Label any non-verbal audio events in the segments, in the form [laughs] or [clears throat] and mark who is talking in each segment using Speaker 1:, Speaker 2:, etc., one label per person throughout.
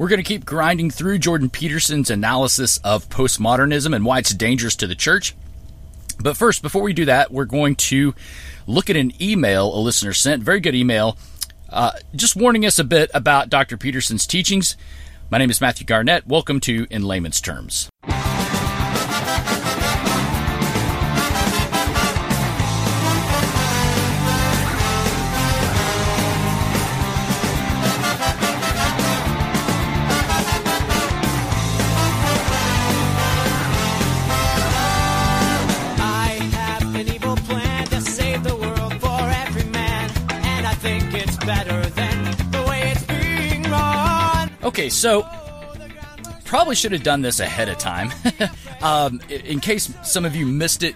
Speaker 1: We're going to keep grinding through Jordan Peterson's analysis of postmodernism and why it's dangerous to the church. But first, before we do that, we're going to look at an email a listener sent. Very good email. Uh, just warning us a bit about Dr. Peterson's teachings. My name is Matthew Garnett. Welcome to In Layman's Terms. Okay, so probably should have done this ahead of time. [laughs] um, in case some of you missed it,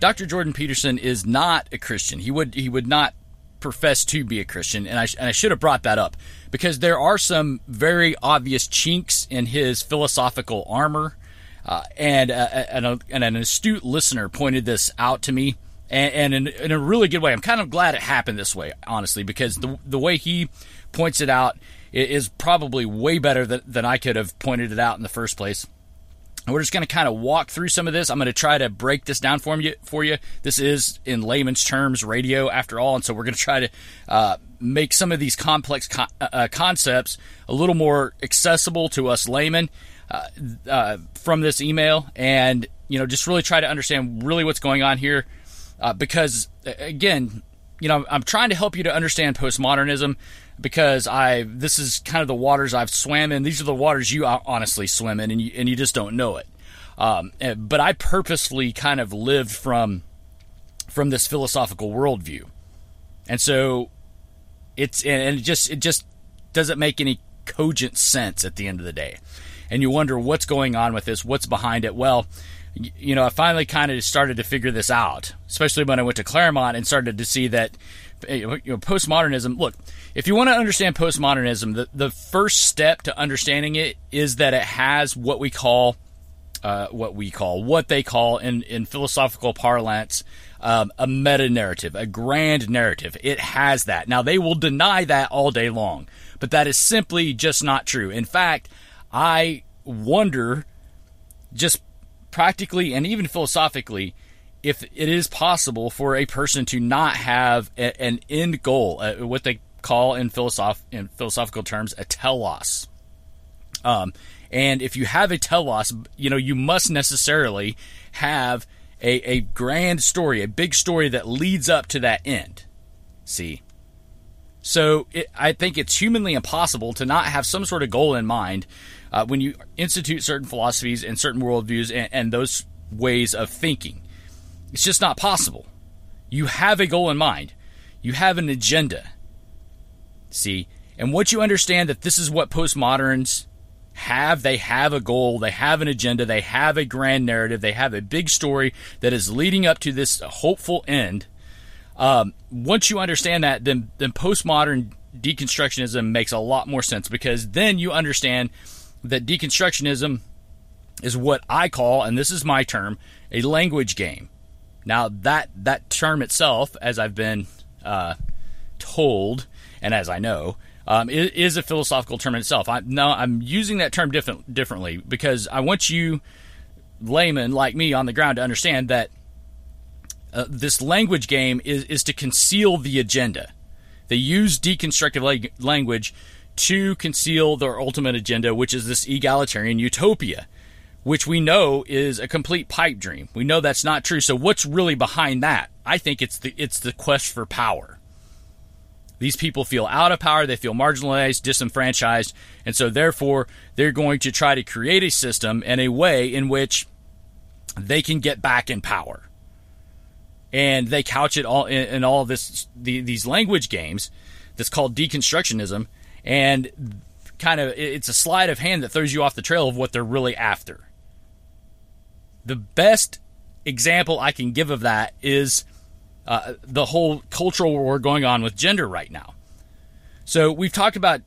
Speaker 1: Dr. Jordan Peterson is not a Christian. He would he would not profess to be a Christian, and I, and I should have brought that up because there are some very obvious chinks in his philosophical armor. Uh, and, uh, and, a, and, an astute listener pointed this out to me, and, and in, in, a really good way. I'm kind of glad it happened this way, honestly, because the the way he points it out is probably way better than, than I could have pointed it out in the first place. we're just going to kind of walk through some of this. I'm going to try to break this down for you. For you, this is in layman's terms radio, after all, and so we're going to try to uh, make some of these complex co- uh, uh, concepts a little more accessible to us laymen uh, uh, from this email, and you know, just really try to understand really what's going on here, uh, because again, you know, I'm trying to help you to understand postmodernism because I this is kind of the waters I've swam in. These are the waters you honestly swim in, and you and you just don't know it. Um, eh, but I purposefully kind of lived from from this philosophical worldview, and so it's and it just it just doesn't make any cogent sense at the end of the day. And you wonder what's going on with this, what's behind it. Well, you know, I finally kind of started to figure this out, especially when I went to Claremont and started to see that you know, postmodernism. Look, if you want to understand postmodernism, the, the first step to understanding it is that it has what we call, uh, what we call, what they call in, in philosophical parlance, um, a meta narrative, a grand narrative. It has that. Now, they will deny that all day long, but that is simply just not true. In fact, I wonder, just practically and even philosophically, if it is possible for a person to not have a, an end goal, uh, what they call in, philosoph- in philosophical terms a telos. Um, and if you have a telos, you know, you must necessarily have a, a grand story, a big story that leads up to that end. See? So it, I think it's humanly impossible to not have some sort of goal in mind uh, when you institute certain philosophies and certain worldviews and, and those ways of thinking. It's just not possible. You have a goal in mind, you have an agenda. See? And once you understand that this is what postmoderns have, they have a goal, they have an agenda, they have a grand narrative, they have a big story that is leading up to this hopeful end. Um, once you understand that, then then postmodern deconstructionism makes a lot more sense because then you understand that deconstructionism is what I call, and this is my term, a language game. Now that that term itself, as I've been uh, told, and as I know, um, is, is, a philosophical term in itself. I, no, I'm using that term different, differently because I want you, laymen like me on the ground, to understand that uh, this language game is, is to conceal the agenda. They use deconstructive language to conceal their ultimate agenda, which is this egalitarian utopia which we know is a complete pipe dream. We know that's not true. So what's really behind that? I think it's the it's the quest for power. These people feel out of power, they feel marginalized, disenfranchised, and so therefore they're going to try to create a system and a way in which they can get back in power. And they couch it all in, in all this the, these language games that's called deconstructionism and kind of it's a sleight of hand that throws you off the trail of what they're really after the best example I can give of that is uh, the whole cultural war going on with gender right now. So we've talked about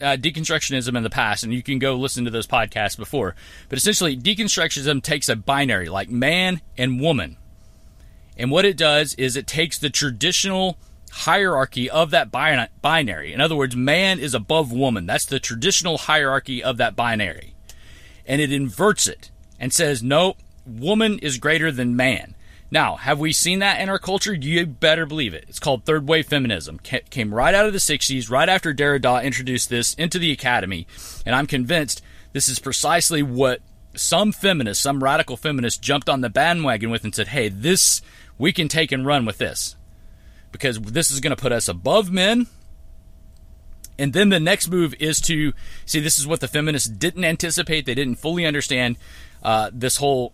Speaker 1: uh, deconstructionism in the past, and you can go listen to those podcasts before. But essentially, deconstructionism takes a binary like man and woman, and what it does is it takes the traditional hierarchy of that binary. In other words, man is above woman. That's the traditional hierarchy of that binary. And it inverts it and says, no, woman is greater than man. Now, have we seen that in our culture? You better believe it. It's called third wave feminism. Came right out of the 60s, right after Derrida introduced this into the academy. And I'm convinced this is precisely what some feminists, some radical feminists jumped on the bandwagon with and said, hey, this, we can take and run with this because this is going to put us above men. And then the next move is to see this is what the feminists didn't anticipate. They didn't fully understand uh, this whole,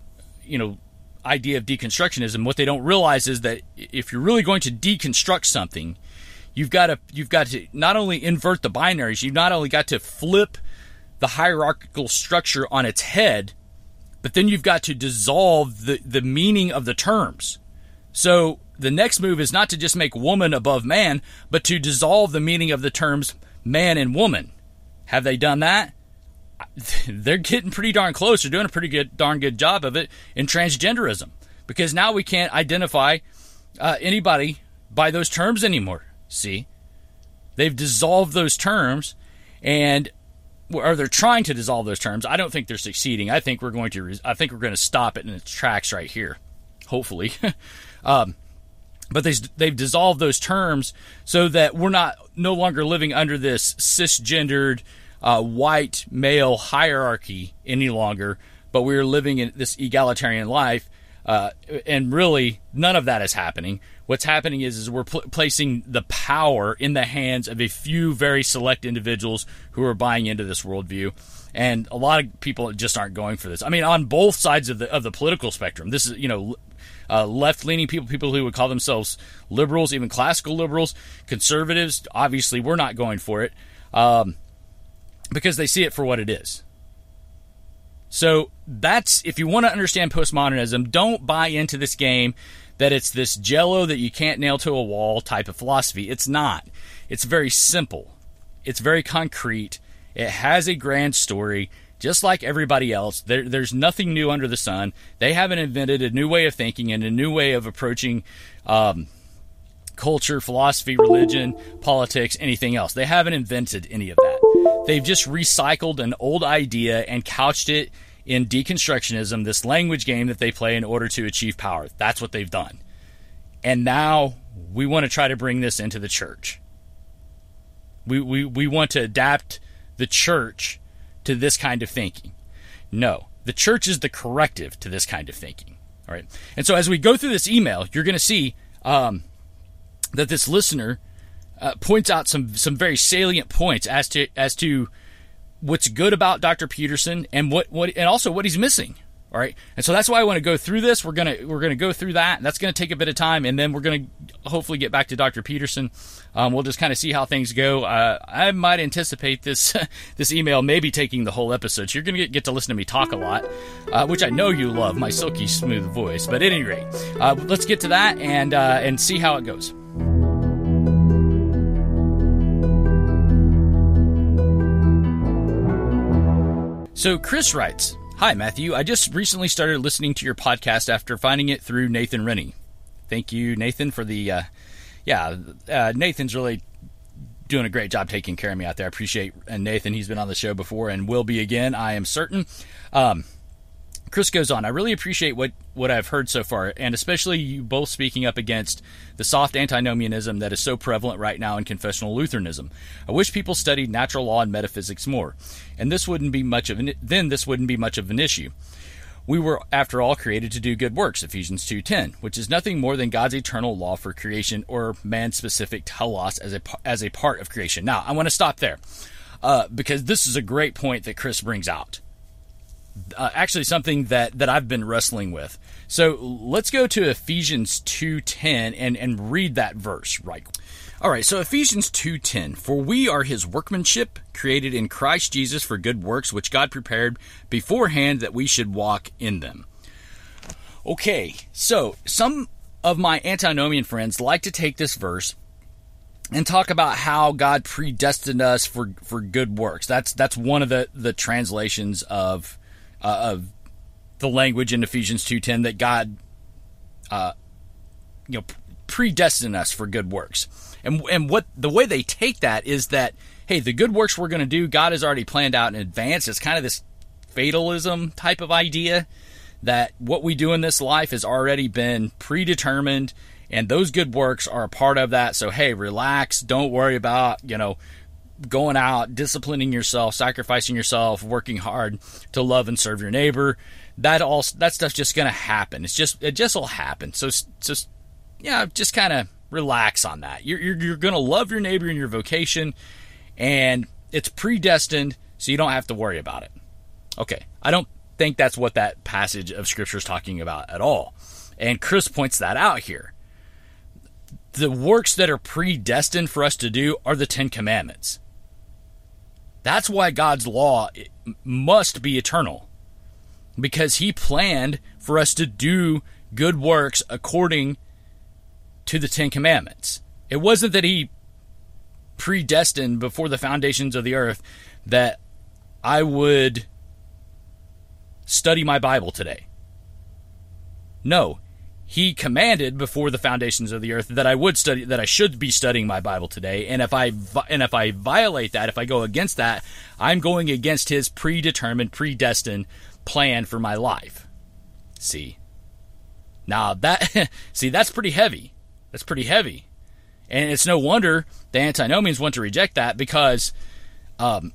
Speaker 1: you know, idea of deconstructionism. What they don't realize is that if you're really going to deconstruct something, you've got to you've got to not only invert the binaries, you've not only got to flip the hierarchical structure on its head, but then you've got to dissolve the, the meaning of the terms. So the next move is not to just make woman above man, but to dissolve the meaning of the terms man and woman. Have they done that? [laughs] They're getting pretty darn close. They're doing a pretty good, darn good job of it in transgenderism because now we can't identify uh, anybody by those terms anymore. See, they've dissolved those terms, and or they're trying to dissolve those terms. I don't think they're succeeding. I think we're going to. I think we're going to stop it in its tracks right here. Hopefully. [laughs] um, but they, they've dissolved those terms so that we're not no longer living under this cisgendered uh, white male hierarchy any longer, but we're living in this egalitarian life. Uh, and really, none of that is happening. What's happening is, is we're pl- placing the power in the hands of a few very select individuals who are buying into this worldview, and a lot of people just aren't going for this. I mean, on both sides of the of the political spectrum, this is you know uh, left leaning people, people who would call themselves liberals, even classical liberals, conservatives. Obviously, we're not going for it um, because they see it for what it is. So that's if you want to understand postmodernism, don't buy into this game that it's this jello that you can't nail to a wall type of philosophy. It's not. It's very simple. It's very concrete. It has a grand story just like everybody else. There, there's nothing new under the sun. They haven't invented a new way of thinking and a new way of approaching um, culture, philosophy, religion, politics, anything else. They haven't invented any of that. They've just recycled an old idea and couched it in deconstructionism, this language game that they play in order to achieve power. That's what they've done. And now we want to try to bring this into the church. We, we, we want to adapt the church to this kind of thinking. No, the church is the corrective to this kind of thinking. All right. And so as we go through this email, you're going to see um, that this listener uh, points out some some very salient points as to as to what's good about Dr. Peterson and what, what and also what he's missing. All right. And so that's why I want to go through this. We're to, we're to go through that. That's to take a bit of time. And then we're to hopefully get back to Dr. Peterson. Um, we'll just kind of see how things go. Uh, I might anticipate this, [laughs] this email maybe taking the whole episode. So you're to get to listen to me talk a lot, uh, which I know you love my silky smooth voice. But at any rate, uh, let's get to that and, uh, and see how it goes. So Chris writes, Hi, Matthew. I just recently started listening to your podcast after finding it through Nathan Rennie. Thank you, Nathan, for the. Uh, yeah, uh, Nathan's really doing a great job taking care of me out there. I appreciate and Nathan. He's been on the show before and will be again. I am certain. Um, Chris goes on, I really appreciate what, what I've heard so far, and especially you both speaking up against the soft antinomianism that is so prevalent right now in confessional Lutheranism. I wish people studied natural law and metaphysics more, and this wouldn't be much of an, then this wouldn't be much of an issue. We were, after all, created to do good works, Ephesians 2.10, which is nothing more than God's eternal law for creation or man-specific telos as a, as a part of creation. Now, I want to stop there, uh, because this is a great point that Chris brings out uh, actually something that, that I've been wrestling with. So let's go to Ephesians 2:10 and and read that verse right. All right, so Ephesians 2:10 For we are his workmanship created in Christ Jesus for good works which God prepared beforehand that we should walk in them. Okay, so some of my antinomian friends like to take this verse and talk about how God predestined us for, for good works. That's that's one of the, the translations of uh, of the language in Ephesians 2:10 that God uh, you know predestined us for good works. And and what the way they take that is that hey, the good works we're going to do, God has already planned out in advance. It's kind of this fatalism type of idea that what we do in this life has already been predetermined and those good works are a part of that. So hey, relax, don't worry about, you know, going out, disciplining yourself, sacrificing yourself, working hard to love and serve your neighbor. That all that stuff's just going to happen. It's just it just will happen. So just yeah, just kind of relax on that. You're you're, you're going to love your neighbor in your vocation, and it's predestined, so you don't have to worry about it. Okay, I don't think that's what that passage of scripture is talking about at all. And Chris points that out here. The works that are predestined for us to do are the Ten Commandments. That's why God's law must be eternal. Because he planned for us to do good works according to the Ten Commandments. It wasn't that he predestined before the foundations of the earth that I would study my Bible today. No, he commanded before the foundations of the earth that I would study that I should be studying my Bible today. And if I and if I violate that if I go against that I'm going against his predetermined predestined plan for my life. See? Now that [laughs] see that's pretty heavy. That's pretty heavy. And it's no wonder the antinomians want to reject that because um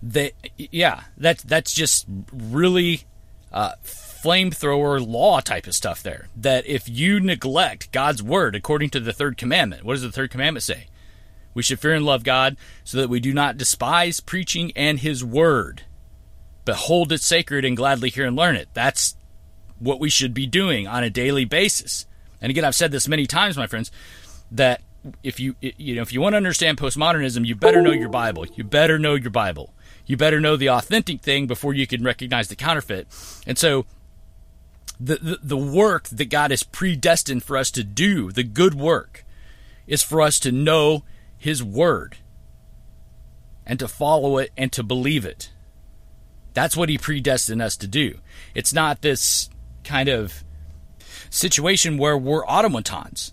Speaker 1: they yeah that that's just really uh flamethrower law type of stuff there. That if you neglect God's word according to the third commandment, what does the third commandment say? We should fear and love God so that we do not despise preaching and his word, but hold it sacred and gladly hear and learn it. That's what we should be doing on a daily basis. And again, I've said this many times, my friends, that if you you know if you want to understand postmodernism, you better know your Bible. You better know your Bible. You better know the authentic thing before you can recognize the counterfeit. And so the, the, work that God has predestined for us to do, the good work, is for us to know His Word and to follow it and to believe it. That's what He predestined us to do. It's not this kind of situation where we're automatons.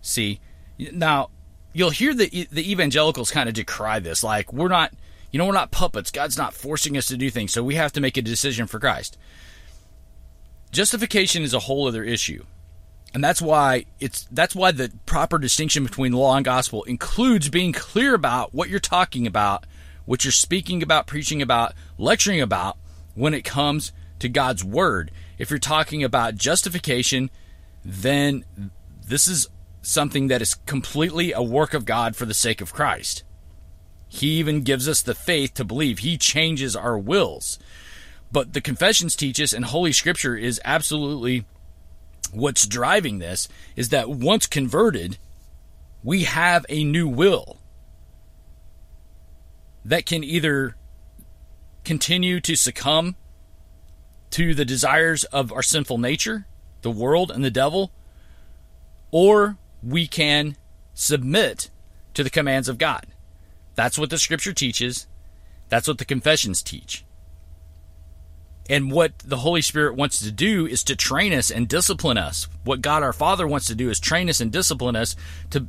Speaker 1: See, now you'll hear the the evangelicals kind of decry this, like we're not, you know, we're not puppets. God's not forcing us to do things, so we have to make a decision for Christ. Justification is a whole other issue. And that's why it's that's why the proper distinction between law and gospel includes being clear about what you're talking about, what you're speaking about, preaching about, lecturing about when it comes to God's word. If you're talking about justification, then this is something that is completely a work of God for the sake of Christ. He even gives us the faith to believe. He changes our wills. But the confessions teach us, and Holy Scripture is absolutely what's driving this, is that once converted, we have a new will that can either continue to succumb to the desires of our sinful nature, the world, and the devil, or we can submit to the commands of God. That's what the scripture teaches. That's what the confessions teach. And what the Holy Spirit wants to do is to train us and discipline us. What God our Father wants to do is train us and discipline us to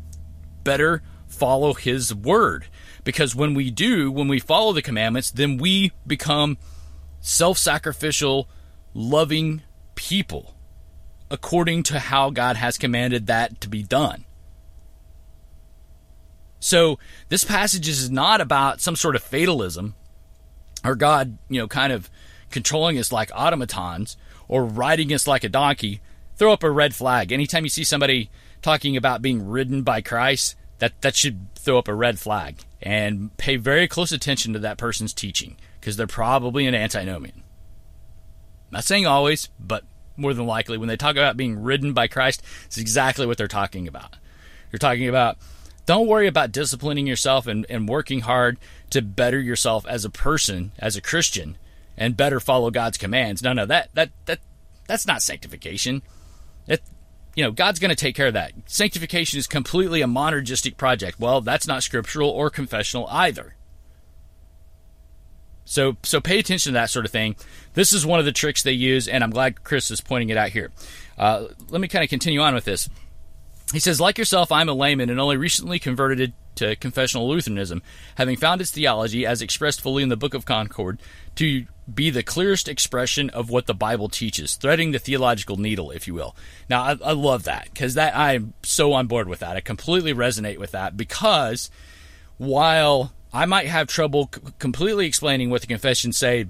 Speaker 1: better follow His Word. Because when we do, when we follow the commandments, then we become self sacrificial, loving people according to how God has commanded that to be done. So this passage is not about some sort of fatalism or God, you know, kind of controlling us like automatons or riding us like a donkey, throw up a red flag. Anytime you see somebody talking about being ridden by Christ, that, that should throw up a red flag and pay very close attention to that person's teaching because they're probably an antinomian. Not saying always, but more than likely, when they talk about being ridden by Christ, it's exactly what they're talking about. You're talking about don't worry about disciplining yourself and, and working hard to better yourself as a person, as a Christian and better follow God's commands. No, no, that that that that's not sanctification. It, you know, God's going to take care of that. Sanctification is completely a monergistic project. Well, that's not scriptural or confessional either. So, so pay attention to that sort of thing. This is one of the tricks they use, and I'm glad Chris is pointing it out here. Uh, let me kind of continue on with this. He says, like yourself, I'm a layman and only recently converted to confessional Lutheranism, having found its theology, as expressed fully in the Book of Concord, to be the clearest expression of what the Bible teaches, threading the theological needle, if you will. Now, I, I love that because that I'm so on board with that. I completely resonate with that because while I might have trouble c- completely explaining what the confessions say,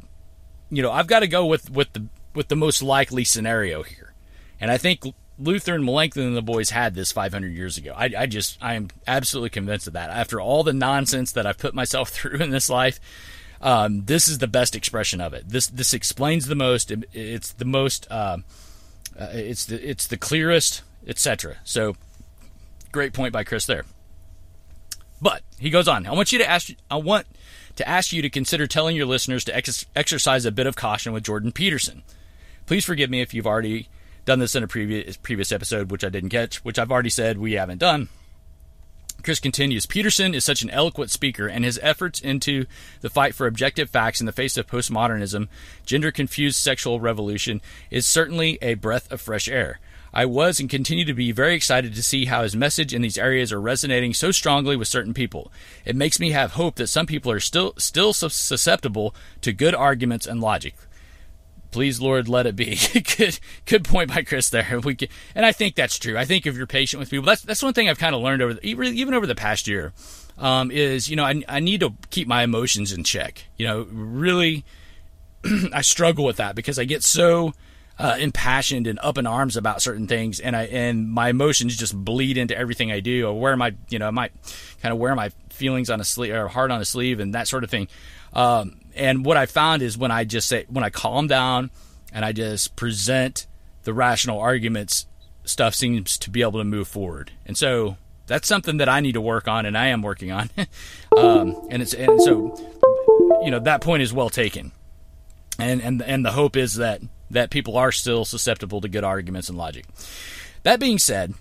Speaker 1: you know, I've got to go with with the with the most likely scenario here, and I think Luther and Melanchthon and the boys had this 500 years ago. I, I just, I am absolutely convinced of that. After all the nonsense that I've put myself [laughs] through in this life, um, this is the best expression of it. This, this explains the most. it's the most, uh, uh, it's the, it's the clearest, etc. So, great point by Chris there. But he goes on. I want you to ask. I want to ask you to consider telling your listeners to ex- exercise a bit of caution with Jordan Peterson. Please forgive me if you've already done this in a previous previous episode, which I didn't catch, which I've already said we haven't done. Chris continues Peterson is such an eloquent speaker, and his efforts into the fight for objective facts in the face of postmodernism, gender confused sexual revolution, is certainly a breath of fresh air. I was and continue to be very excited to see how his message in these areas are resonating so strongly with certain people. It makes me have hope that some people are still still susceptible to good arguments and logic. Please, Lord, let it be. [laughs] good, good point by Chris there. We can, and I think that's true. I think if you're patient with people, that's that's one thing I've kind of learned over the, even over the past year. Um, is you know I, I need to keep my emotions in check. You know, really, [clears throat] I struggle with that because I get so uh, impassioned and up in arms about certain things, and I and my emotions just bleed into everything I do. Or wear my you know I might kind of wear my feelings on a sleeve or heart on a sleeve and that sort of thing. Um, and what I found is when I just say, when I calm down and I just present the rational arguments, stuff seems to be able to move forward. And so that's something that I need to work on, and I am working on. [laughs] um, and it's and so you know that point is well taken, and and and the hope is that that people are still susceptible to good arguments and logic. That being said,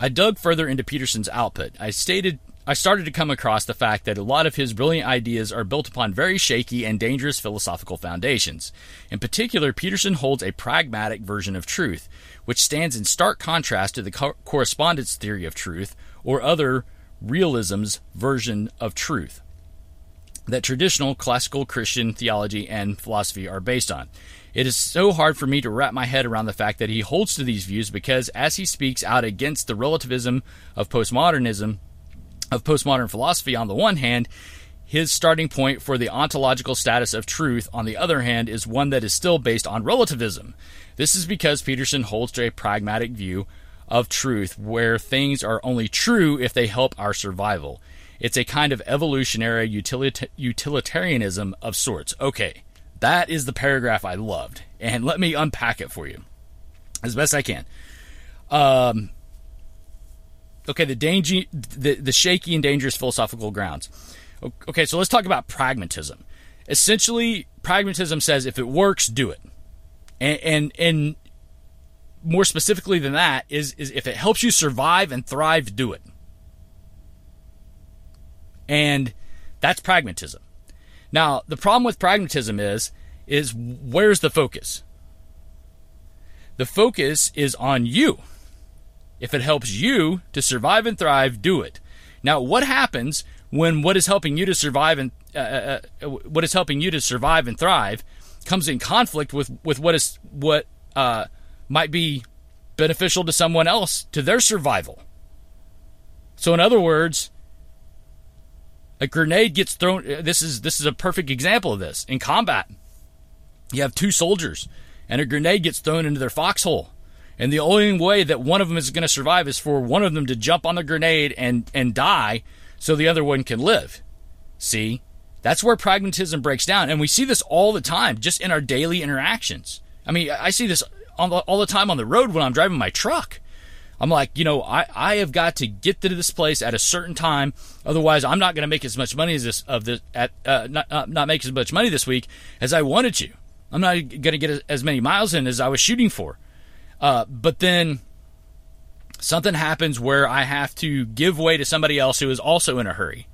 Speaker 1: I dug further into Peterson's output. I stated I started to come across the fact that a lot of his brilliant ideas are built upon very shaky and dangerous philosophical foundations. In particular, Peterson holds a pragmatic version of truth, which stands in stark contrast to the co- correspondence theory of truth or other realism's version of truth that traditional classical Christian theology and philosophy are based on. It is so hard for me to wrap my head around the fact that he holds to these views because as he speaks out against the relativism of postmodernism, of postmodern philosophy on the one hand, his starting point for the ontological status of truth, on the other hand, is one that is still based on relativism. This is because Peterson holds to a pragmatic view of truth where things are only true if they help our survival. It's a kind of evolutionary utilita- utilitarianism of sorts. Okay, that is the paragraph I loved, and let me unpack it for you as best I can. Um, okay, the danger, the, the shaky and dangerous philosophical grounds. Okay, so let's talk about pragmatism. Essentially, pragmatism says if it works, do it. And, and, and more specifically than that is, is if it helps you survive and thrive, do it. And that's pragmatism. Now, the problem with pragmatism is is where's the focus? The focus is on you. If it helps you to survive and thrive, do it. Now, what happens when what is helping you to survive and uh, uh, uh, what is helping you to survive and thrive comes in conflict with with what is what uh, might be beneficial to someone else to their survival? So, in other words, a grenade gets thrown. Uh, this is this is a perfect example of this in combat. You have two soldiers, and a grenade gets thrown into their foxhole. And the only way that one of them is going to survive is for one of them to jump on the grenade and, and die so the other one can live. See? That's where pragmatism breaks down. And we see this all the time, just in our daily interactions. I mean, I see this all the time on the road when I'm driving my truck. I'm like, you know, I, I have got to get to this place at a certain time. Otherwise, I'm not going to make as much money as this of this at uh, not uh, not make as much money this week as I wanted to. I'm not going to get as many miles in as I was shooting for. Uh, but then something happens where I have to give way to somebody else who is also in a hurry.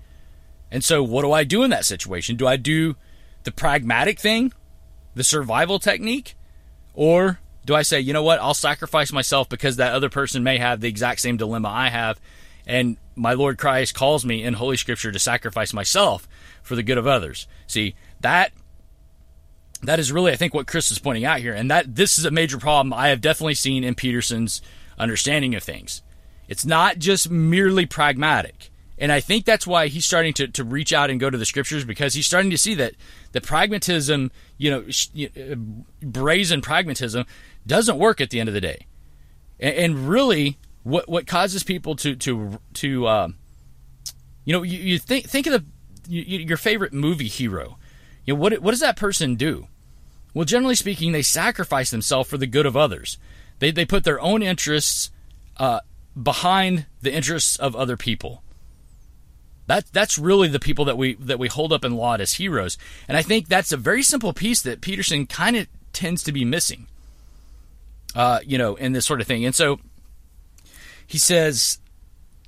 Speaker 1: And so, what do I do in that situation? Do I do the pragmatic thing, the survival technique, or Do I say, you know what, I'll sacrifice myself because that other person may have the exact same dilemma I have, and my Lord Christ calls me in Holy Scripture to sacrifice myself for the good of others? See, that that is really, I think, what Chris is pointing out here, and that this is a major problem I have definitely seen in Peterson's understanding of things. It's not just merely pragmatic. And I think that's why he's starting to, to reach out and go to the scriptures because he's starting to see that the pragmatism, you know, uh, brazen pragmatism doesn't work at the end of the day. And, and really, what what causes people to to to um, you know, you, you think think of the you, your favorite movie hero. You know, what what does that person do? Well, generally speaking, they sacrifice themselves for the good of others. They they put their own interests uh, behind the interests of other people. That that's really the people that we that we hold up and laud as heroes. And I think that's a very simple piece that Peterson kind of tends to be missing. Uh, you know, in this sort of thing. And so he says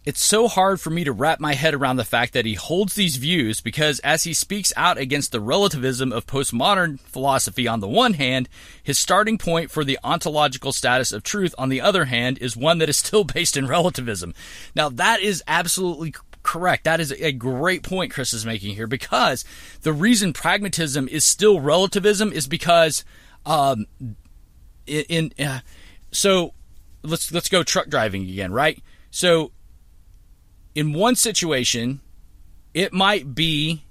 Speaker 1: it's so hard for me to wrap my head around the fact that he holds these views because as he speaks out against the relativism of postmodern philosophy on the one hand, his starting point for the ontological status of truth on the other hand is one that is still [laughs] based in relativism. Now that is absolutely correct. That is a great point Chris is making here because the reason pragmatism is still relativism is because um in, in uh, so let's let's go truck driving again, right? So in one situation, it might be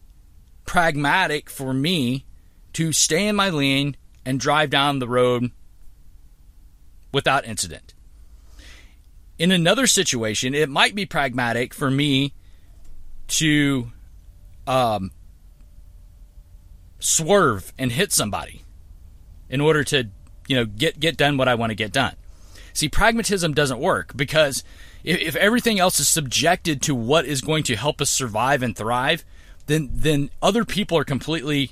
Speaker 1: pragmatic for me to stay in my lane and drive down the road without incident. In another situation, it might be pragmatic for me to um, swerve and hit somebody in order to, you know, get get done what I want to get done. See, pragmatism doesn't work because if, if everything else is subjected to what is going to help us survive and thrive, then then other people are completely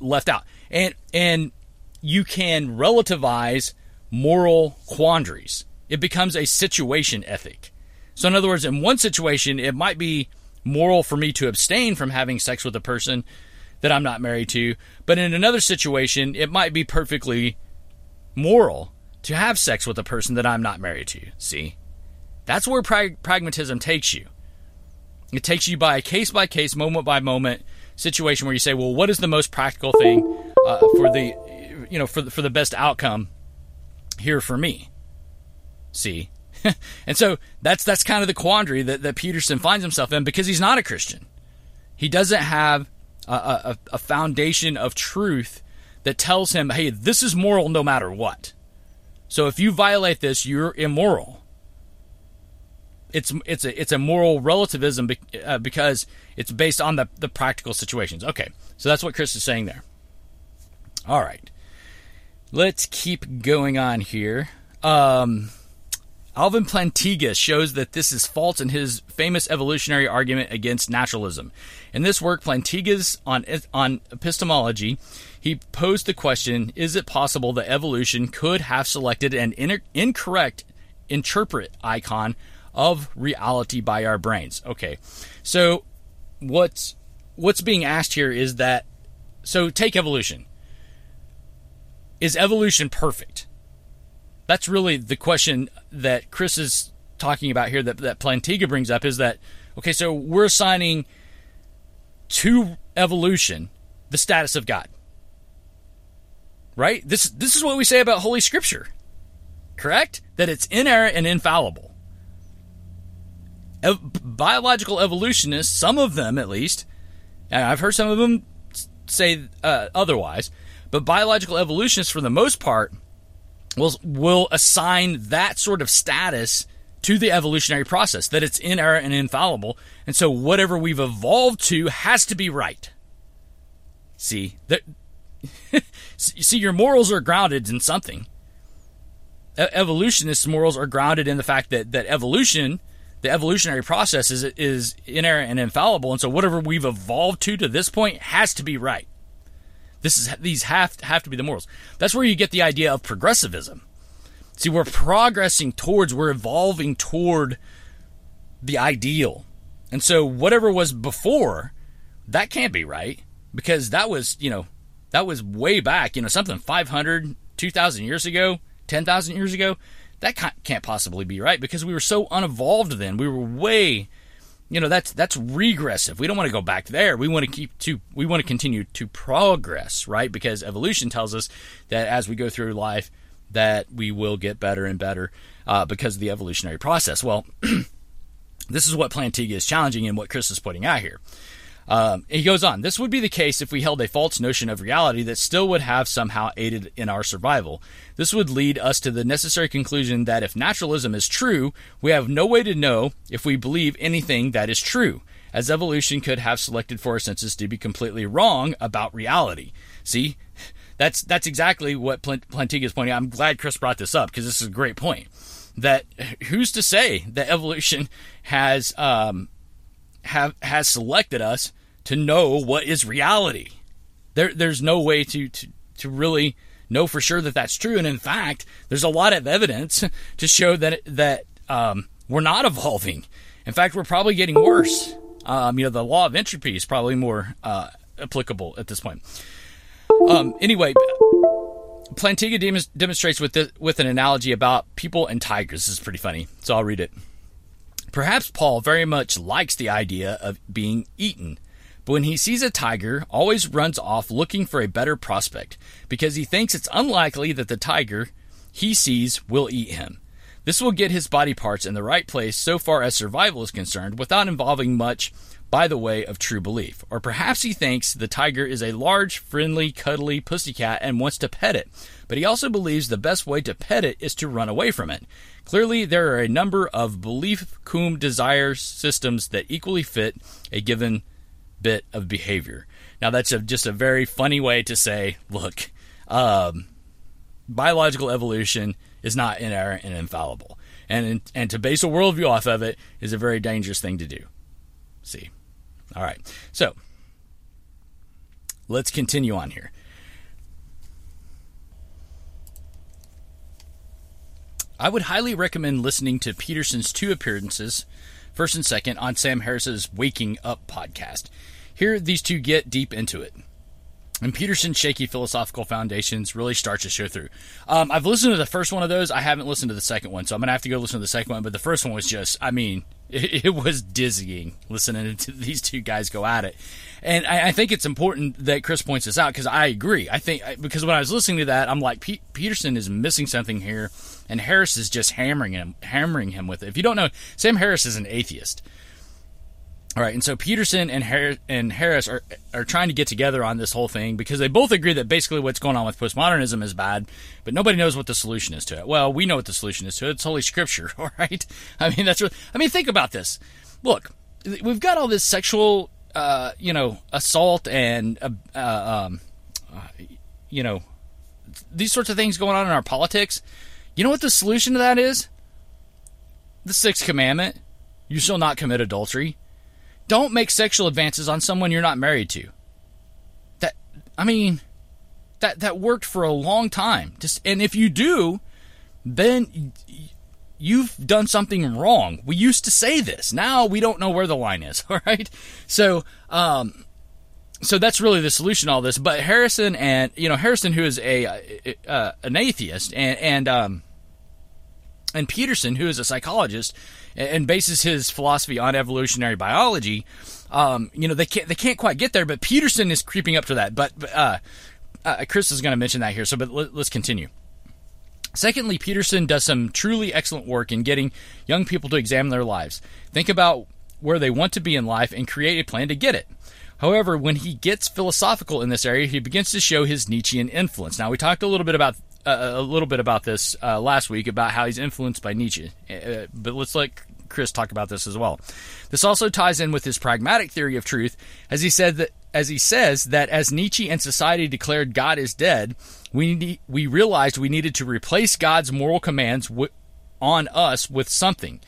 Speaker 1: left out. And and you can relativize moral quandaries. It becomes a situation ethic. So in other words, in one situation, it might be moral for me to abstain from having sex with a person that I'm not married to, but in another situation, it might be perfectly moral to have sex with a person that I'm not married to. See? That's where prag- pragmatism takes you. It takes you by a case by case, moment by moment situation where you say, well, what is the most practical thing uh, for the, you know, for the, for the best outcome here for me? See, [laughs] and so that's that's kind of the quandary that, that Peterson finds himself in because he's not a Christian. He doesn't have a, a, a foundation of truth that tells him, hey, this is moral no matter what. So if you violate this, you're immoral it's it's a it's a moral relativism uh, because it's based on the the practical situations. Okay, so that's what Chris is saying there. All right, let's keep going on here. Um, Alvin Plantinga shows that this is false in his famous evolutionary argument against naturalism. In this work, Plantinga's on on epistemology, he posed the question: Is it possible that evolution could have selected an incorrect interpret icon of reality by our brains. Okay, so what's what's being asked here is that so take evolution. Is evolution perfect? That's really the question that Chris is talking about here. That that Plantinga brings up is that okay? So we're assigning to evolution the status of God, right? This this is what we say about Holy Scripture, correct? That it's inerrant and infallible ev- biological evolutionists, some of them at least, I've heard some of them say uh, otherwise, but biological evolutionists, for the most part, will will assign that sort of status to the evolutionary process that it's inerrant and infallible, and so whatever we've evolved to has to be right. See that. [laughs] see, your morals are grounded in something. Evolutionists' morals are grounded in the fact that that evolution the evolutionary process is is inerrant and infallible, and so whatever we've evolved to to this point has to be right. This is these have have to be the morals. That's where you get the idea of progressivism. See, we're progressing towards, we're evolving toward the ideal, and so whatever was before, that can't be right because that was you know that was way back, you know, something 500, 2,000 years ago. 10,000 years ago, that can't possibly be right because we were so unevolved then. We were way you know that's that's regressive. We don't want to go back there. We want to keep to we want to continue to progress, right? Because evolution tells us that as we go through life, that we will get better and better uh, because of the evolutionary process. Well, [clears throat] this is what Plantinga is challenging and what Chris is putting out here. Um, he goes on, this would be the case if we held a false notion of reality that still would have somehow aided in our survival. This would lead us to the necessary conclusion that if naturalism is true, we have no way to know if we believe anything that is true, as evolution could have selected for our senses to be completely wrong about reality. See, that's that's exactly what Plantinga is pointing out. I'm glad Chris brought this up because this is a great point. That who's to say that evolution has um, have has selected us to know what is reality. There, there's no way to, to, to really know for sure that that's true. And in fact, there's a lot of evidence to show that that um, we're not evolving. In fact, we're probably getting worse. Um, you know, the law of entropy is probably more uh, applicable at this point. Um, anyway, Plantinga dem- demonstrates with the, with an analogy about people and tigers. This is pretty funny, so I'll read it. Perhaps Paul very much likes the idea of being eaten, but when he sees a tiger, always runs off looking for a better prospect because he thinks it's unlikely that the tiger he sees will eat him. This will get his body parts in the right place so far as survival is concerned without involving much by the way of true belief. Or perhaps he thinks the tiger is a large, friendly, cuddly pussycat and wants to pet it. But he also believes the best way to pet it is to run away from it. Clearly, there are a number of belief cum desire systems that equally fit a given bit of behavior. Now, that's a, just a very funny way to say, look, um, biological evolution is not inerrant and infallible. And, and to base a worldview off of it is a very dangerous thing to do. See? All right. So let's continue on here. I would highly recommend listening to Peterson's two appearances, first and second, on Sam Harris's Waking Up podcast. Here, these two get deep into it. And Peterson's shaky philosophical foundations really starts to show through. Um, I've listened to the first one of those. I haven't listened to the second one, so I'm to have to go listen to the second one. But the first one was just, I mean, [laughs] it, it, was dizzying listening to [laughs] these two guys go at it. And I, I think it's important that Chris points this out because I agree. I think because when I was listening to that, I'm like, Peterson is missing something here, and Harris is just hammering him, hammering him with it. If you don't know, Sam Harris is an atheist. All right, and so Peterson and Harris, and Harris are are trying to get together on this whole thing because they both agree that basically what's going on with postmodernism is bad, but nobody knows what the solution is to it. Well, we know what the solution is to it. It's Holy Scripture, [laughs] all right? I mean, that's what I mean. Think about this. Look, we've got all this sexual, uh, you know, assault and, uh, uh, um, uh, you know, these sorts of things going on in our politics. You know what the solution to that is? The sixth commandment: You shall not commit adultery don't make sexual advances on someone you're not married to. That I mean, that that worked for a long time. Just and if you do, then you've done something wrong. We used to say this. Now we don't know where the line is. [laughs] All right. So, um, so that's really the solution to all this. But Harrison and you know Harrison, who is a uh, an atheist, and and um, and Peterson, who is a psychologist and bases his philosophy on evolutionary biology, um, you know, they can't they can't quite get there. But Peterson is creeping up to that. But uh, uh, Chris is going to mention that here. So, but let, let's continue. Secondly, Peterson does some truly excellent work in getting young people to examine their lives, think about where they want to be in life, and create a plan to get it. However, when he gets philosophical in this area, he begins to show his Nietzschean influence. Now, we talked a little bit about a little bit about this uh, last week about how he's influenced by Nietzsche, uh, but let's let Chris talk about this as well. This also ties in with his pragmatic theory of truth, as he said that as he says that as Nietzsche and society declared God is dead, we need, we realized we needed to replace God's moral commands w- on us with something.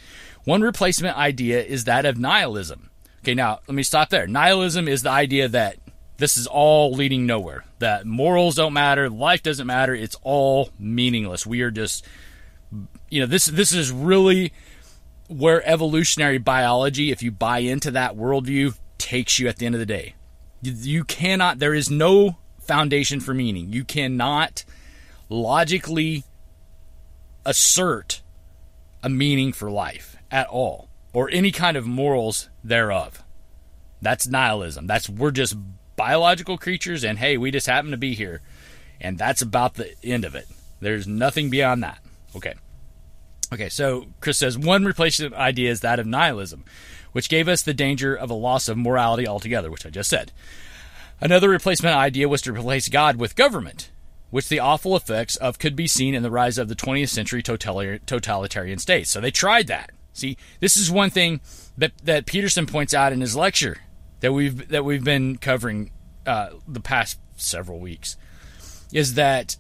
Speaker 1: One replacement idea is that of nihilism. Okay, now let me stop there. Nihilism is the idea that this is all leading nowhere. That morals don't matter, life doesn't matter, it's all meaningless. We are just you know, this this is really where evolutionary biology, if you buy into that worldview, takes you at the end of the day. You, you cannot there is no foundation for meaning. You cannot logically assert a meaning for life at all or any kind of morals thereof. That's nihilism. That's we're just biological creatures and hey, we just happen to be here. And that's about the end of it. There's nothing beyond that. Okay. Okay, so Chris says one replacement idea is that of nihilism, which gave us the danger of a loss of morality altogether, which I just said. Another replacement idea was to replace God with government, which the awful effects of could be seen in the rise of the 20th century totalitarian states. So they tried that. See, this is one thing that that Peterson points out in his lecture that we've that we've been covering uh, the past several weeks is that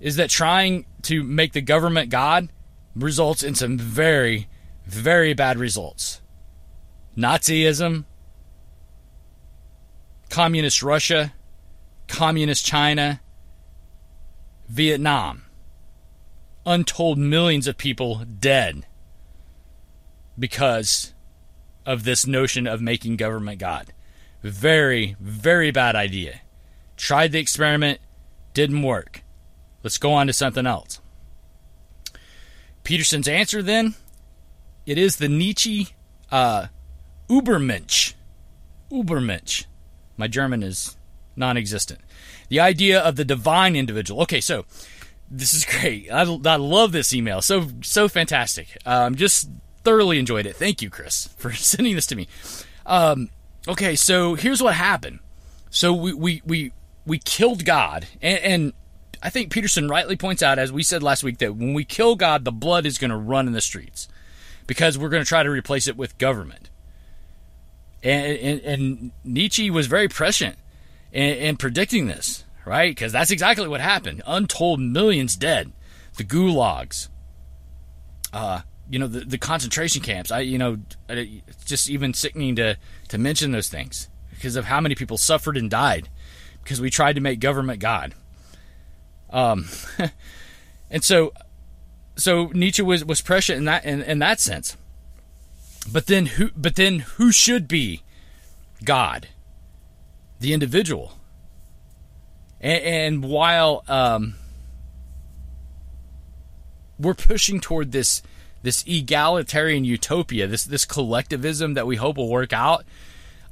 Speaker 1: is that trying to make the government God results in some very very bad results. Nazism, communist Russia, communist China, Vietnam. Untold millions of people dead because of this notion of making government God. Very, very bad idea. Tried the experiment, didn't work. Let's go on to something else. Peterson's answer then it is the Nietzsche uh, Übermensch. Übermensch. My German is non existent. The idea of the divine individual. Okay, so this is [laughs] great. I, I love this email. So, so fantastic. Um, just thoroughly enjoyed it. Thank you, Chris, for [laughs] sending this to me. Um, okay, so here's what happened. So we, we, we, we killed God, and, and I think Peterson rightly points out, as we said last week, that when we kill God, the blood is going to run in the streets because we're going to try to replace it with government. And, and, and Nietzsche was very prescient in, in predicting this, right? Because that's exactly what happened. Untold millions dead, the gulags, uh, you know, the, the concentration camps. I, you know, it's just even sickening to to mention those things because of how many people suffered and died because we tried to make government God. Um, [laughs] and so, so Nietzsche was was prescient in that in, in that sense. But then who? But then who should be God? The individual. And, and while um, we're pushing toward this this egalitarian utopia, this this collectivism that we hope will work out,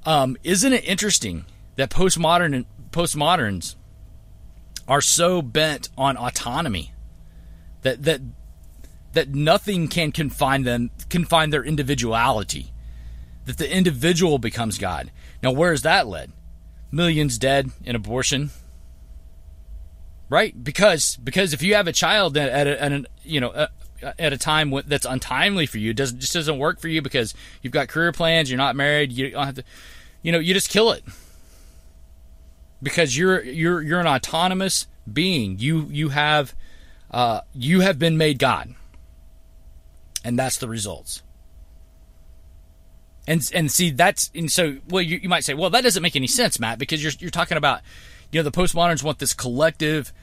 Speaker 1: um, isn't it interesting that postmodern postmoderns are so bent on autonomy that that that nothing can confine them confine their individuality that the individual becomes god? Now where has that led? Millions dead in abortion. Right? Because because if you have a child at, a, at you know a, at a time that's untimely for you doesn't just doesn't work for you because you've got career plans you're not married you don't have to you know you just kill it because you're you're you're an autonomous being. You you have uh, you have been made God, and that's the results. And and see that's and so well you, you might say well that doesn't make any sense Matt because you're you're talking about you know the postmoderns want this collective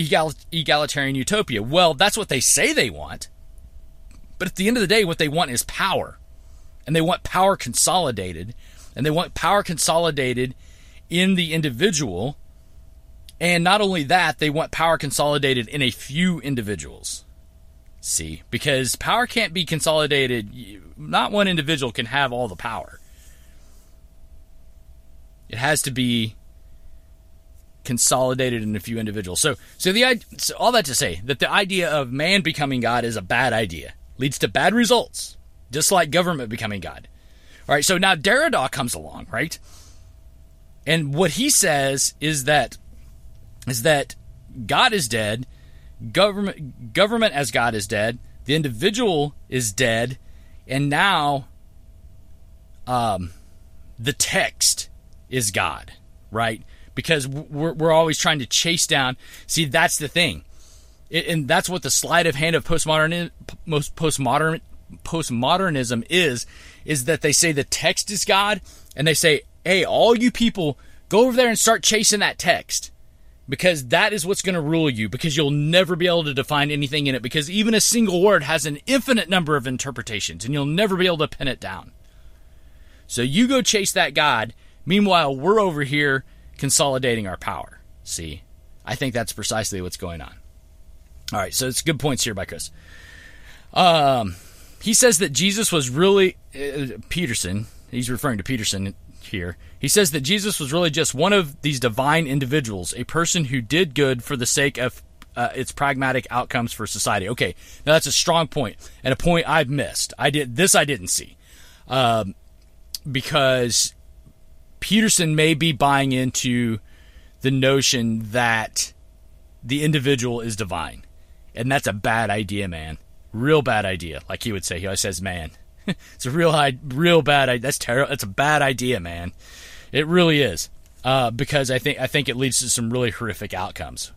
Speaker 1: egal, egalitarian utopia. Well, that's what they say they want, but at the end of the day, what they want is power, and they want power consolidated, and they want power consolidated in the individual. And not only that, they want power consolidated in a few individuals. See, because power can't be consolidated, not one individual can have all the power. It has to be consolidated in a few individuals. So, so the so all that to say that the idea of man becoming God is a bad idea, leads to bad results, just like government becoming God. All right, so now Derrida comes along, right? And what he says is that is that God is dead, government government as God is dead, the individual is dead, and now um, the text is God, right? Because we're, we're always trying to chase down. See, that's the thing, it, and that's what the sleight of hand of postmodern most postmodern postmodernism is, is that they say the text is God, and they say hey, all you people, go over there and start chasing that text because that is what's going to rule you because you'll never be able to define anything in it because even a single word has an infinite number of interpretations and you'll never be able to pin it down. So you go chase that God. Meanwhile, we're over here consolidating our power. See, I think that's precisely what's going on. All right, so it's good points here by Chris. Um, he says that Jesus was really uh, Peterson. He's referring to Peterson here. He says that Jesus was really just one of these divine individuals, a person who did good for the sake of uh, its pragmatic outcomes for society. Okay, now that's a strong point and a point I've missed. I did this. I didn't see um, because Peterson may be buying into the notion that the individual is divine, and that's a bad idea, man. Real bad idea. Like he would say. He always says, "Man." [laughs] it's a real, real bad. Idea. That's terrible. That's a bad idea, man. It really is, uh, because I think I think it leads to some really horrific outcomes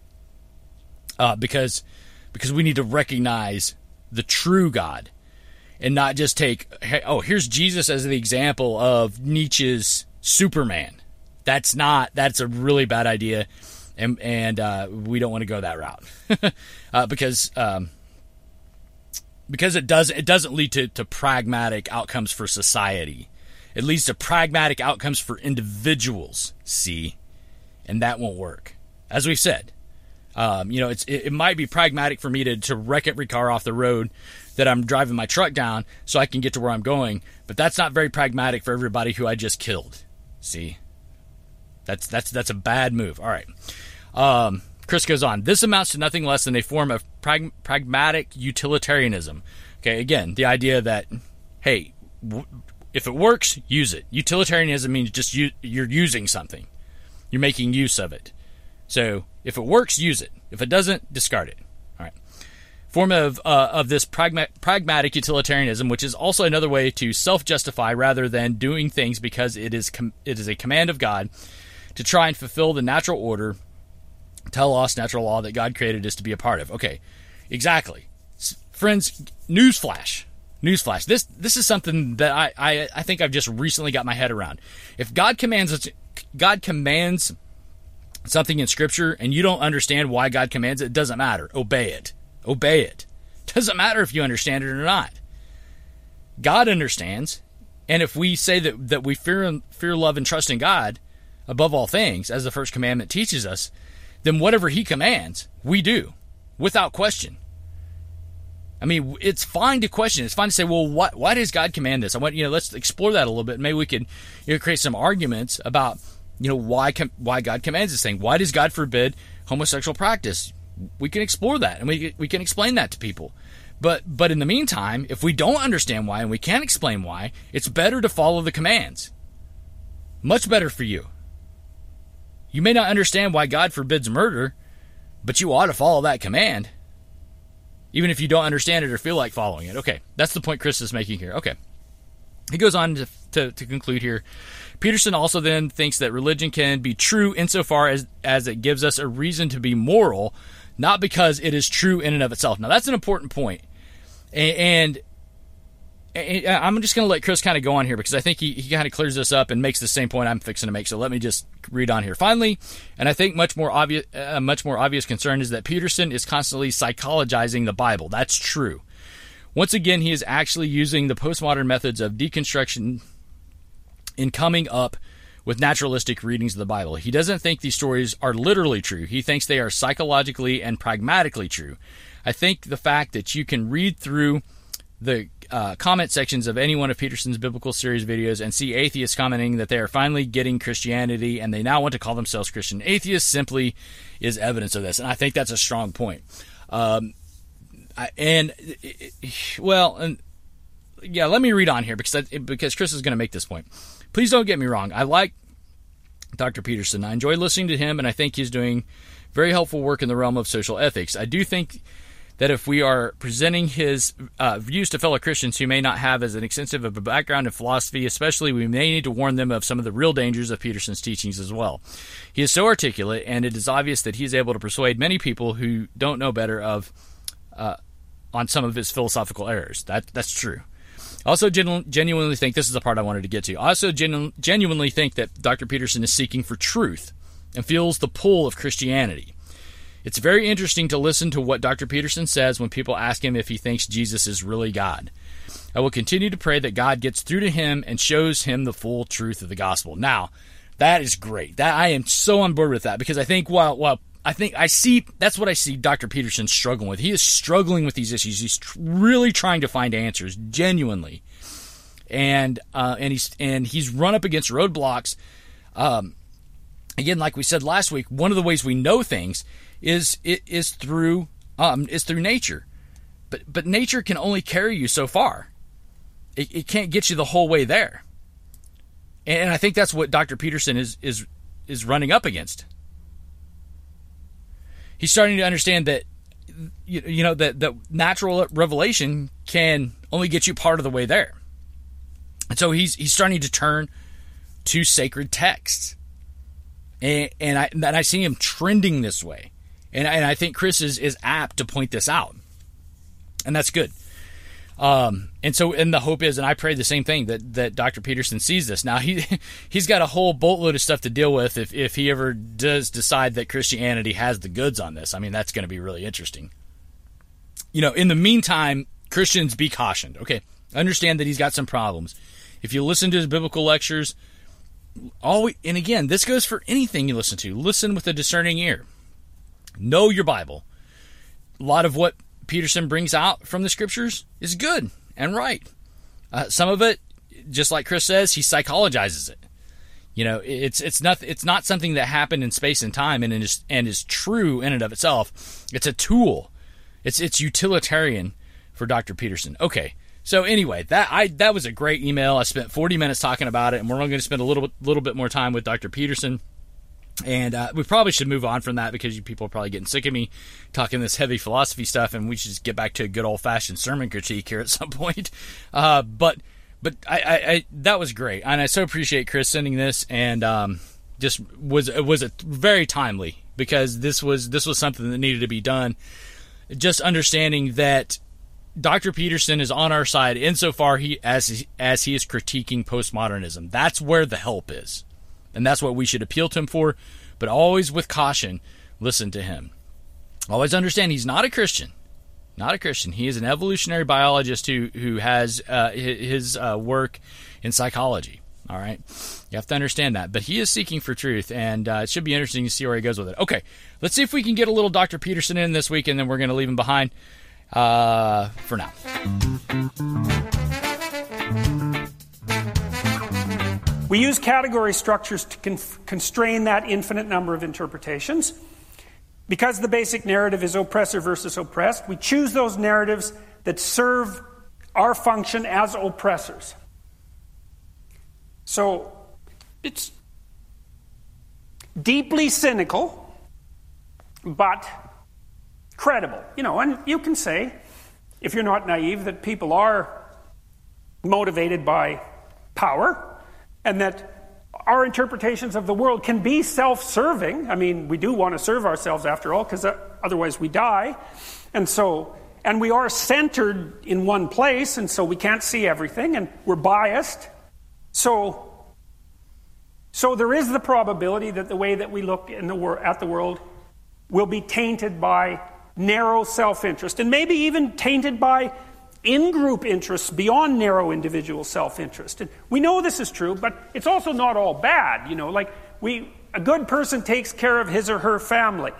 Speaker 1: uh, because because we need to recognize the true God and not just take hey, oh here's Jesus as the example of Nietzsche's Superman. That's not that's a really bad idea, and and uh, we don't want to go that route [laughs] uh, because um, because it does it doesn't lead to, to pragmatic outcomes for society. It leads to pragmatic outcomes for individuals. See, and that won't work. As we said, um, you know, it's it, it, might be pragmatic for me to to wreck every car off the road that I'm driving my truck down so I can get to where I'm going, but that's not very pragmatic for everybody who I just killed. See, that's that's that's a bad move. All right. Um, Chris goes on. This amounts to nothing less than a form of prag- pragmatic utilitarianism. Okay, again, the idea that hey, w- if it works, use it. Utilitarianism means just you, you're using something, you're making use of it. So if it works, use it. If it doesn't, discard it. Form of uh, of this pragma- pragmatic utilitarianism, which is also another way to self-justify rather than doing things because it is com- it is a command of God to try and fulfill the natural order, telos, natural law that God created us to be a part of. Okay, exactly, friends. Newsflash. Newsflash. This this is something that I, I I think I've just recently got my head around. If God commands God commands something in Scripture and you don't understand why God commands it, it doesn't matter. Obey it. Obey it. Doesn't matter if you understand it or not. God understands. And if we say that, that we fear, fear, love, and trust in God above all things, as the first commandment teaches us, then whatever He commands, we do without question. I mean, it's fine to question. It's fine to say, well, why, why does God command this? I want, you know, let's explore that a little bit. Maybe we could you know, create some arguments about you know why com- why God commands this thing. Why does God forbid homosexual practice? We can explore that and we we can explain that to people. But but in the meantime, if we don't understand why and we can't explain why, it's better to follow the commands. Much better for you. You may not understand why God forbids murder, but you ought to follow that command. Even if you don't understand it or feel like following it. Okay, that's the point Chris is making here. Okay. He goes on to, to, to conclude here. Peterson also then thinks that religion can be true insofar as, as it gives us a reason to be moral, not because it is true in and of itself. Now, that's an important point. And, and I'm just going to let Chris kind of go on here because I think he, he kind of clears this up and makes the same point I'm fixing to make. So let me just read on here. Finally, and I think much more obvious, uh, a much more obvious concern is that Peterson is constantly psychologizing the Bible. That's true. Once again, he is actually using the postmodern methods of deconstruction in coming up with naturalistic readings of the Bible. He doesn't think these stories are literally true. He thinks they are psychologically and pragmatically true. I think the fact that you can read through the uh, comment sections of any one of Peterson's biblical series videos and see atheists commenting that they are finally getting Christianity and they now want to call themselves Christian atheists simply is evidence of this. And I think that's a strong point. Um, I, and, well, and yeah, let me read on here because I, because Chris is going to make this point. Please don't get me wrong. I like Dr. Peterson. I enjoy listening to him, and I think he's doing very helpful work in the realm of social ethics. I do think that if we are presenting his uh, views to fellow Christians who may not have as an extensive of a background in philosophy, especially, we may need to warn them of some of the real dangers of Peterson's teachings as well. He is so articulate, and it is obvious that he is able to persuade many people who don't know better of uh, on some of his philosophical errors. That that's true. Also, genu- genuinely think this is the part I wanted to get to. I also genu- genuinely think that Dr. Peterson is seeking for truth and feels the pull of Christianity. It's very interesting to listen to what Dr. Peterson says when people ask him if he thinks Jesus is really God. I will continue to pray that God gets through to him and shows him the full truth of the gospel. Now, that is great. That I am so on board with that because I think while while I think I see that's what I see Dr. Peterson struggling with. He is struggling with these issues. He's tr- really trying to find answers genuinely. And uh, and he's and he's run up against roadblocks. Um, again, like we said last week, one of the ways we know things is it is through um, is through nature. But but nature can only carry you so far. It, it can't get you the whole way there. And I think that's what Dr. Peterson is is is running up against. He's starting to understand that you, you know that that natural revelation can only get you part of the way there. And so he's he's starting to turn to sacred texts. And, and I and I see him trending this way. And, and I think Chris is, is apt to point this out. And that's good. Um, and so, and the hope is, and I pray the same thing that, that Dr. Peterson sees this. Now he, [laughs] he's got a whole boatload of stuff to deal with if, if he ever does decide that Christianity has the goods on this. I mean, that's going to be really interesting. You know, in the meantime, Christians be cautioned. Okay. Understand that he's got some problems. If you listen to his biblical lectures, always, and again, this goes for anything you listen to, listen with a discerning ear. Know your Bible. A lot of what Peterson brings out from the scriptures is good and right. Uh, some of it, just like Chris says, he psychologizes it. You know, it's it's not it's not something that happened in space and time and is and is true in and of itself. It's a tool. It's it's utilitarian for Dr. Peterson. Okay. So anyway, that I that was a great email. I spent 40 minutes talking about it, and we're only going to spend a little little bit more time with Dr. Peterson. And uh, we probably should move on from that because you people are probably getting sick of me talking this heavy philosophy stuff, and we should just get back to a good old fashioned sermon critique here at some [laughs] point. Uh, but but I, I, I, that was great, and I so appreciate Chris sending this, and um, just was it was a very timely because this was this was something that needed to be done. Just understanding that Dr. Peterson is on our side insofar he as as he is critiquing postmodernism. That's where the help is. And that's what we should appeal to him for, but always with caution, listen to him. Always understand he's not a Christian. Not a Christian. He is an evolutionary biologist who who has uh, his uh, work in psychology. All right, you have to understand that. But he is seeking for truth, and uh, it should be interesting to see where he goes with it. Okay, let's see if we can get a little Dr. Peterson in this week, and then we're going to leave him behind uh, for now.
Speaker 2: We use category structures to con- constrain that infinite number of interpretations. Because the basic narrative is oppressor versus oppressed, we choose those narratives that serve our function as oppressors. So it's deeply cynical, but credible. You know, and you can say, if you're not naive, that people are motivated by power and that our interpretations of the world can be self serving. I mean, we do want to serve ourselves after all, because uh, otherwise we die. And so, and we are centered in one place, and so we can't see everything, and we're biased. So, so there is the probability that the way that we look in the wor- at the world will be tainted by narrow self interest, and maybe even tainted by in group interests beyond narrow individual self interest. And we know this is true, but it's also not all bad. You know, like we, a good person takes care of his or her family.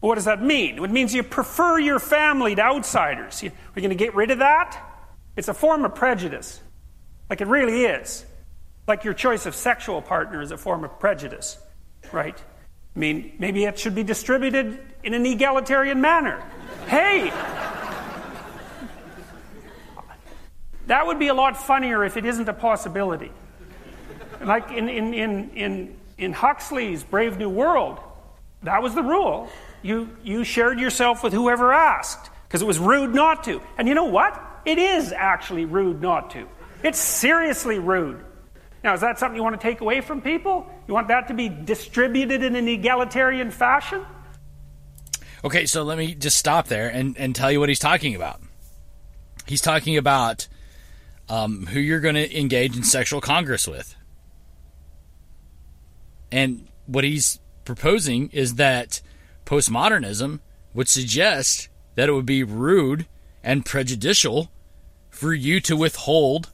Speaker 2: what does that mean? It means you prefer your family to outsiders. You, are going to get rid of that? It's a form of prejudice. Like it really is. Like your choice of sexual partner is a form of prejudice, right? I mean, maybe it should be distributed in an egalitarian manner. Hey, That would be a lot funnier if it isn't a possibility. Like in, in, in, in, in Huxley's Brave New World, that was the rule. You, you shared yourself with whoever asked because it was rude not to. And you know what? It is actually rude not to. It's seriously rude. Now, is that something you want to take away from people? You want that to be distributed in an egalitarian fashion?
Speaker 1: Okay, so let me just stop there and, and tell you what he's talking about. He's talking about um, who you're going to engage in sexual congress with. And what he's proposing is that postmodernism would suggest that it would be rude and prejudicial for you to withhold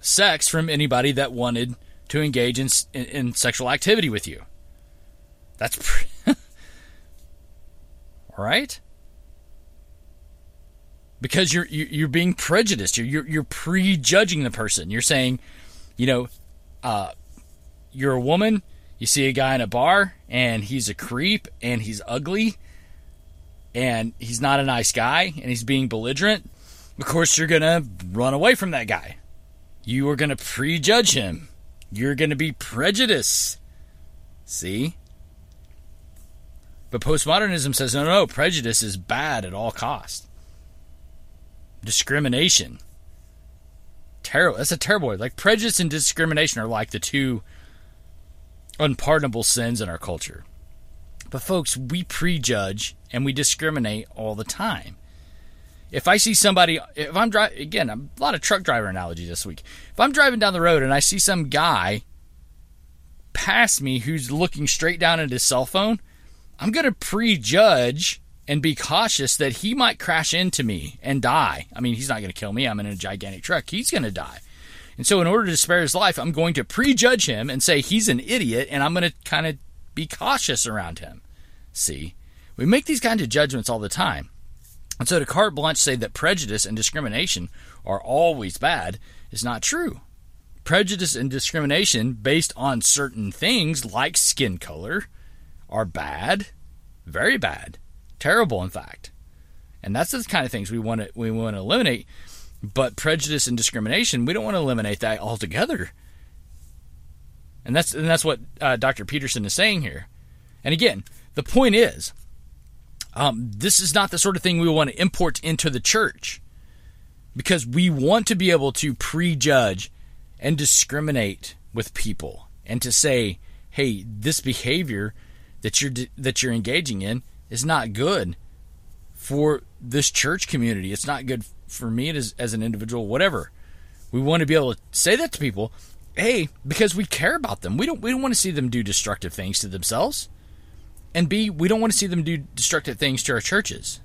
Speaker 1: sex from anybody that wanted to engage in, in, in sexual activity with you. That's [laughs] right? Because you're you're being prejudiced. You're you're, you're prejudging the person. You're saying, you know, uh, you're a woman. You see a guy in a bar, and he's a creep, and he's ugly, and he's not a nice guy, and he's being belligerent. Of course, you're gonna run away from that guy. You are gonna prejudge him. You're gonna be prejudiced. See? But postmodernism says no, no, no, prejudice is bad at all costs. Discrimination. Terrible. That's a terrible word. Like prejudice and discrimination are like the two unpardonable sins in our culture. But folks, we prejudge and we discriminate all the time. If I see somebody, if I'm driving, again, a lot of truck driver analogy this week. If I'm driving down the road and I see some guy pass me who's looking straight down at his cell phone, I'm going to prejudge and be cautious that he might crash into me and die. I mean, he's not going to kill me. I'm in a gigantic truck. He's going to die. And so, in order to spare his life, I'm going to prejudge him and say he's an idiot, and I'm going to kind of be cautious around him. See, we make these kinds of judgments all the time. And so, to carte blanche say that prejudice and discrimination are always bad is not true. Prejudice and discrimination based on certain things like skin color are bad, very bad, terrible, in fact. And that's the kind of things we want to we want to eliminate. But prejudice and discrimination, we don't want to eliminate that altogether. And that's and that's what uh, Dr. Peterson is saying here. And again, the point is, um, this is not the sort of thing we want to import into the church because we want to be able to prejudge and discriminate with people and to say, "Hey, this behavior that you're that you're engaging in is not good for this church community. It's not good for me as as an individual. Whatever. We want to be able to say that to people. hey, because we care about them. We don't we don't want to see them do destructive things to themselves. And B, we don't want to see them do destructive things to our churches.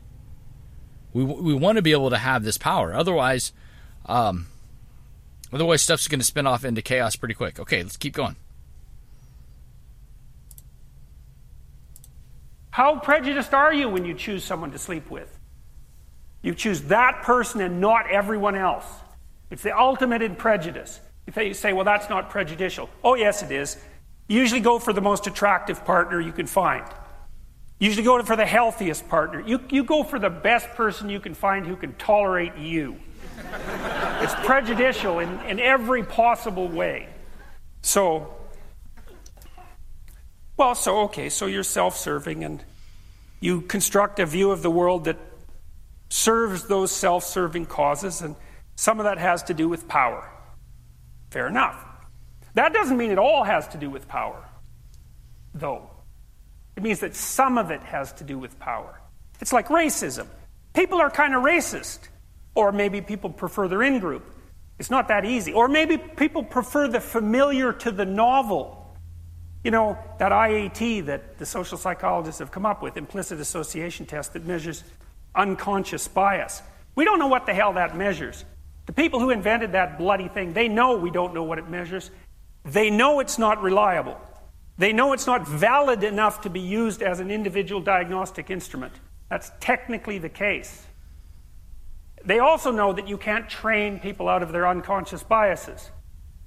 Speaker 1: We we want to be able to have this power. Otherwise, um, otherwise stuff's going to spin off into chaos pretty quick. Okay, let's keep going.
Speaker 2: How prejudiced are you when you choose someone to sleep with? You choose that person and not everyone else. It's the ultimate in prejudice. If you say, well, that's not prejudicial. Oh, yes, it is. You usually go for the most attractive partner you can find. You usually go for the healthiest partner. You, you go for the best person you can find who can tolerate you. it's prejudicial in, in every possible way. So, well, so, okay, so you're self serving and you construct a view of the world that serves those self serving causes, and some of that has to do with power. Fair enough. That doesn't mean it all has to do with power, though. It means that some of it has to do with power. It's like racism. People are kind of racist, or maybe people prefer their in group. It's not that easy. Or maybe people prefer the familiar to the novel. You know, that IAT that the social psychologists have come up with, implicit association test that measures unconscious bias. We don't know what the hell that measures. The people who invented that bloody thing, they know we don't know what it measures. They know it's not reliable. They know it's not valid enough to be used as an individual diagnostic instrument. That's technically the case. They also know that you can't train people out of their unconscious biases.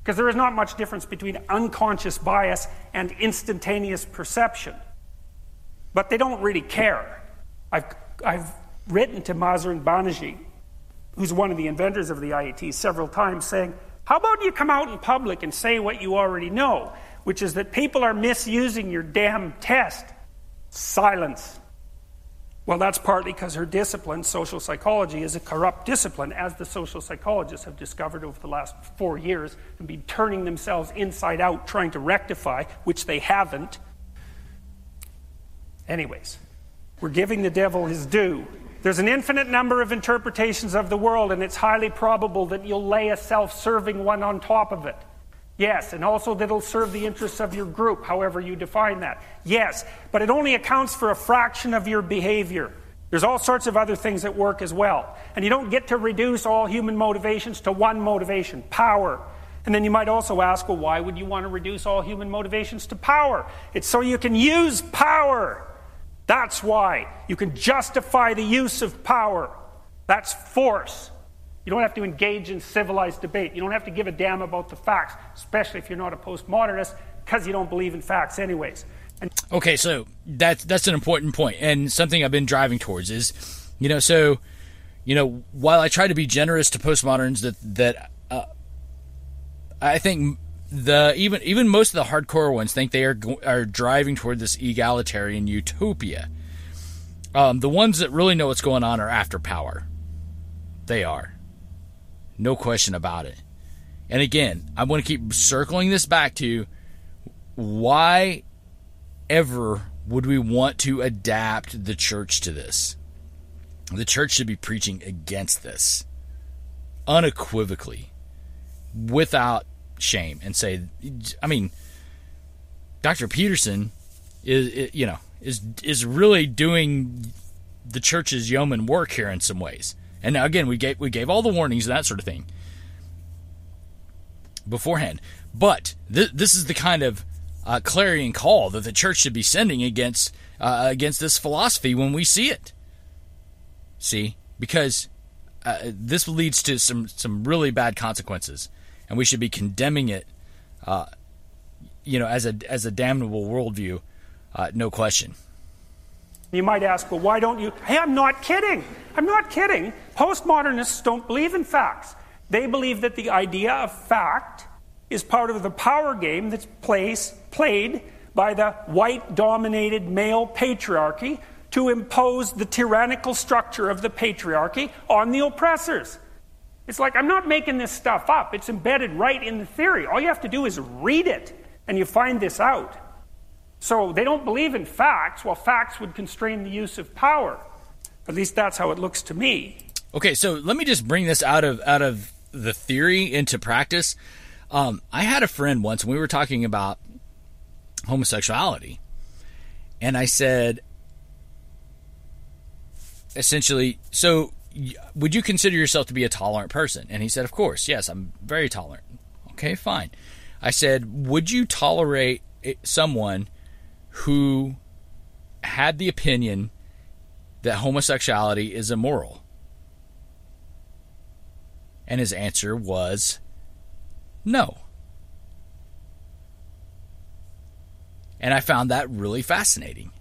Speaker 2: Because there is not much difference between unconscious bias and instantaneous perception. But they don't really care. I've, I've written to Mahzarin Banaji, who's one of the inventors of the IAT, several times saying, How about you come out in public and say what you already know, which is that people are misusing your damn test? Silence. Well, that's partly because her discipline, social psychology, is a corrupt discipline, as the social psychologists have discovered over the last four years and been turning themselves inside out trying to rectify, which they haven't. Anyways, we're giving the devil his due. There's an infinite number of interpretations of the world, and it's highly probable that you'll lay a self serving one on top of it. Yes, and also that it'll serve the interests of your group, however you define that. Yes, but it only accounts for a fraction of your behavior. There's all sorts of other things at work as well. And you don't get to reduce all human motivations to one motivation power. And then you might also ask, well, why would you want to reduce all human motivations to power? It's so you can use power. That's why you can justify the use of power. That's force. You don't have to engage in civilized debate. You don't have to give a damn about the facts, especially if you're not a postmodernist, because you don't believe in facts, anyways.
Speaker 1: And- okay, so that's that's an important point, and something I've been driving towards is, you know, so, you know, while I try to be generous to postmoderns, that that uh, I think the even even most of the hardcore ones think they are are driving toward this egalitarian utopia. Um, the ones that really know what's going on are after power. They are, no question about it. And again, I'm going to keep circling this back to why ever would we want to adapt the church to this? The church should be preaching against this unequivocally, without shame, and say, I mean, Dr. Peterson is, you know, is is really doing the church's yeoman work here in some ways. And now again, we gave we gave all the warnings and that sort of thing beforehand. But th- this is the kind of uh, clarion call that the church should be sending against uh, against this philosophy when we see it. See, because uh, this leads to some some really bad consequences, and we should be condemning it, uh, you know, as a as a damnable worldview, uh, no question.
Speaker 2: You might ask, well, why don't you? Hey, I'm not kidding. I'm not kidding. Postmodernists don't believe in facts. They believe that the idea of fact is part of the power game that's played by the white dominated male patriarchy to impose the tyrannical structure of the patriarchy on the oppressors. It's like, I'm not making this stuff up. It's embedded right in the theory. All you have to do is read it, and you find this out. So they don't believe in facts, while facts would constrain the use of power. At least that's how it looks to me.
Speaker 1: Okay, so let me just bring this out of out of the theory into practice. Um, I had a friend once, and we were talking about homosexuality, and I said, essentially, so would you consider yourself to be a tolerant person? And he said, of course, yes, I'm very tolerant. Okay, fine. I said, would you tolerate someone who had the opinion that homosexuality is immoral? And his answer was no. And I found that really fascinating.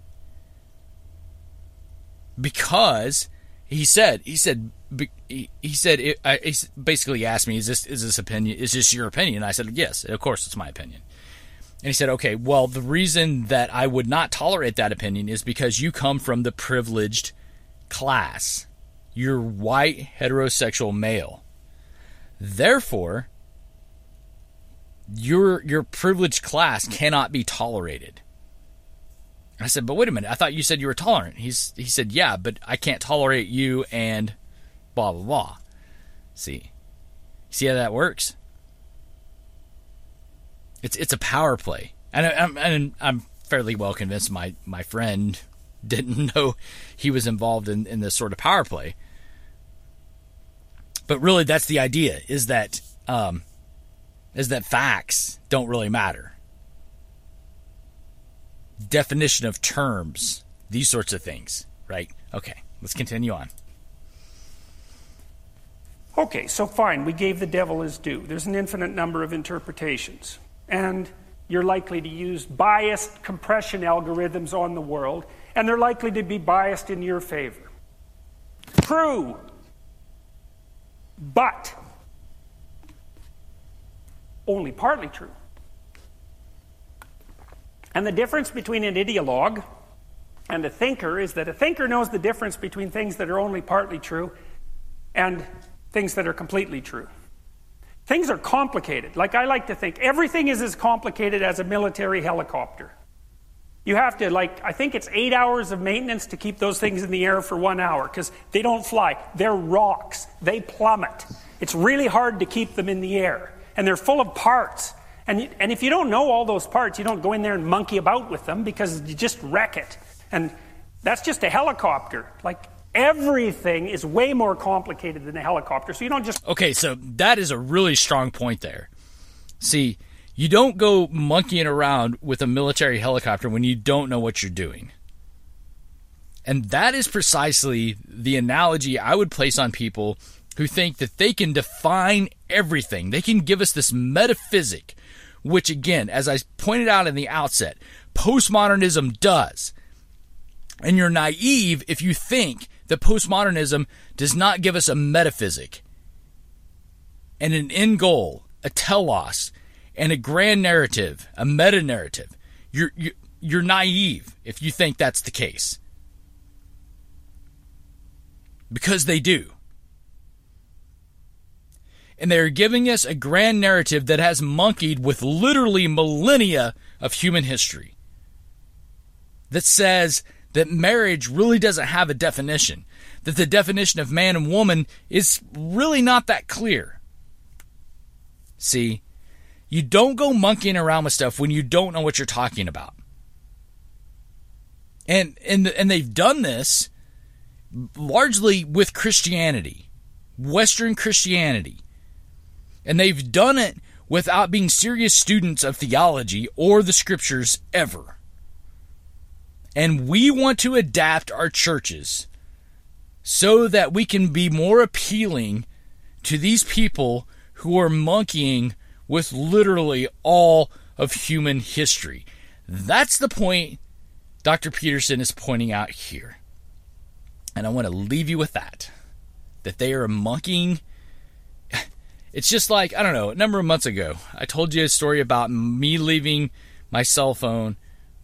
Speaker 1: Because he said, he said, he said, it, I, uh, he basically asked me, "Is this is this opinion? Is this your opinion?" I said, "Yes, of course, it's my opinion." And he said, "Okay, well, the reason that I would not tolerate that opinion is because you come from the privileged class. You're white heterosexual male. Therefore, your your privileged class cannot be tolerated. I said, but wait a minute. I thought you said you were tolerant. He's he said, yeah, but I can't tolerate you and blah blah blah. See, see how that works? It's it's a power play, and I'm and I'm fairly well convinced my my friend [laughs] didn't know he was involved in in this sort of power play. But really, that's the idea: is that um, is that facts don't really matter. Definition of terms, these sorts of things, right? Okay, let's continue on.
Speaker 2: Okay, so fine, we gave the devil his due. There's an infinite number of interpretations. And you're likely to use biased compression algorithms on the world, and they're likely to be biased in your favor. True. But only partly true. And the difference between an ideologue and a thinker is that a thinker knows the difference between things that are only partly true and things that are completely true. Things are complicated. Like I like to think everything is as complicated as a military helicopter. You have to, like, I think it's eight hours of maintenance to keep those things in the air for one hour because they don't fly. They're rocks, they plummet. It's really hard to keep them in the air and they're full of parts. And, and if you don't know all those parts, you don't go in there and monkey about with them because you just wreck it. And that's just a helicopter. Like everything is way more complicated than a helicopter. So you don't just.
Speaker 1: Okay, so that is a really strong point there. See, you don't go monkeying around with a military helicopter when you don't know what you're doing. And that is precisely the analogy I would place on people who think that they can define everything. They can give us this metaphysic, which again, as I pointed out in the outset, postmodernism does. And you're naive if you think that postmodernism does not give us a metaphysic and an end goal, a telos, and a grand narrative, a meta narrative. You're, you're, you're naive if you think that's the case. Because they do. And they are giving us a grand narrative that has monkeyed with literally millennia of human history. That says that marriage really doesn't have a definition, that the definition of man and woman is really not that clear. See, you don't go monkeying around with stuff when you don't know what you're talking about. And and and they've done this largely with Christianity, Western Christianity. And they've done it without being serious students of theology or the scriptures ever. And we want to adapt our churches so that we can be more appealing to these people who are monkeying with literally all of human history. That's the point Dr. Peterson is pointing out here. And I want to leave you with that. That they are monkeying. [laughs] It's just like, I don't know, a number of months ago, I told you a story about me leaving my cell phone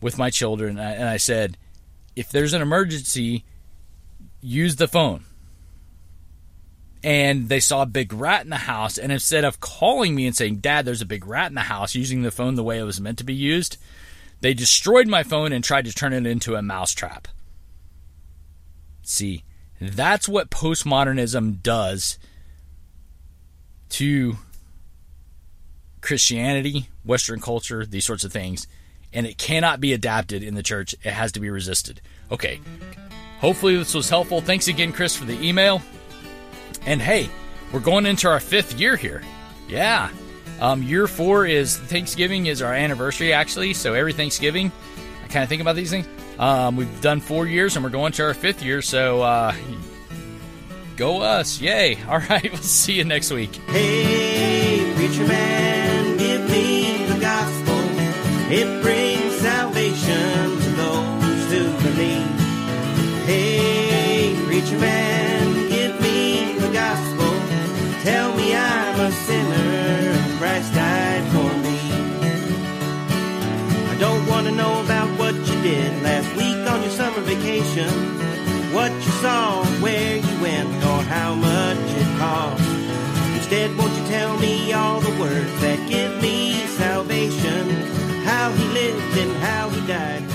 Speaker 1: with my children. And I said, if there's an emergency, use the phone. And they saw a big rat in the house. And instead of calling me and saying, Dad, there's a big rat in the house, using the phone the way it was meant to be used, they destroyed my phone and tried to turn it into a mousetrap. See, that's what postmodernism does to Christianity, Western culture, these sorts of things. And it cannot be adapted in the church. It has to be resisted. Okay. Hopefully, this was helpful. Thanks again, Chris, for the email. And hey, we're going into our fifth year here. Yeah. Um, year four is Thanksgiving is our anniversary, actually. So every Thanksgiving, I kind of think about these things. Um, we've done four years and we're going to our fifth year. So uh, go us. Yay. [laughs] All right. We'll see you next week.
Speaker 3: Hey, preacher man, It brings salvation to those who believe. Hey, preacher man, give me the gospel. Tell me I'm a sinner Christ died for me. I don't want to know about what you did last week on your summer vacation. What you saw, where you went, or how much it cost. Instead, won't you tell me all the words that give how he lived and how he died.